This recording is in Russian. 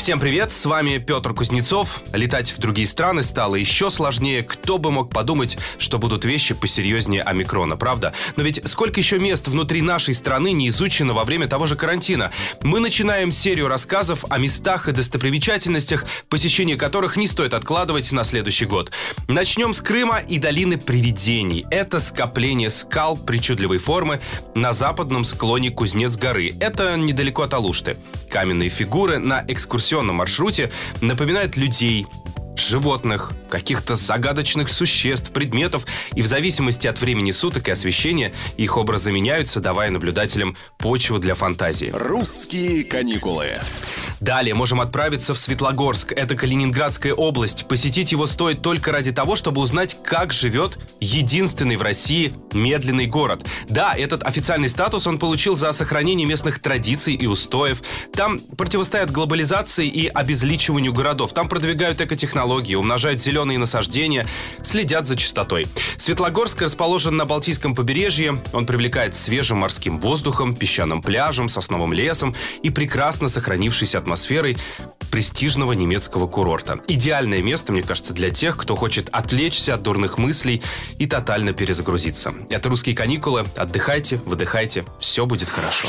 Всем привет, с вами Петр Кузнецов. Летать в другие страны стало еще сложнее. Кто бы мог подумать, что будут вещи посерьезнее омикрона, правда? Но ведь сколько еще мест внутри нашей страны не изучено во время того же карантина? Мы начинаем серию рассказов о местах и достопримечательностях, посещение которых не стоит откладывать на следующий год. Начнем с Крыма и долины привидений. Это скопление скал причудливой формы на западном склоне Кузнец горы. Это недалеко от Алушты. Каменные фигуры на экскурсионном маршруте напоминают людей, животных, каких-то загадочных существ, предметов, и в зависимости от времени суток и освещения их образы меняются, давая наблюдателям почву для фантазии. «Русские каникулы». Далее можем отправиться в Светлогорск. Это Калининградская область. Посетить его стоит только ради того, чтобы узнать, как живет единственный в России медленный город. Да, этот официальный статус он получил за сохранение местных традиций и устоев. Там противостоят глобализации и обезличиванию городов. Там продвигают экотехнологии, умножают зеленые насаждения, следят за чистотой. Светлогорск расположен на Балтийском побережье. Он привлекает свежим морским воздухом, песчаным пляжем, сосновым лесом и прекрасно сохранившейся атмосферой атмосферой престижного немецкого курорта. Идеальное место, мне кажется, для тех, кто хочет отвлечься от дурных мыслей и тотально перезагрузиться. Это «Русские каникулы». Отдыхайте, выдыхайте, все будет хорошо.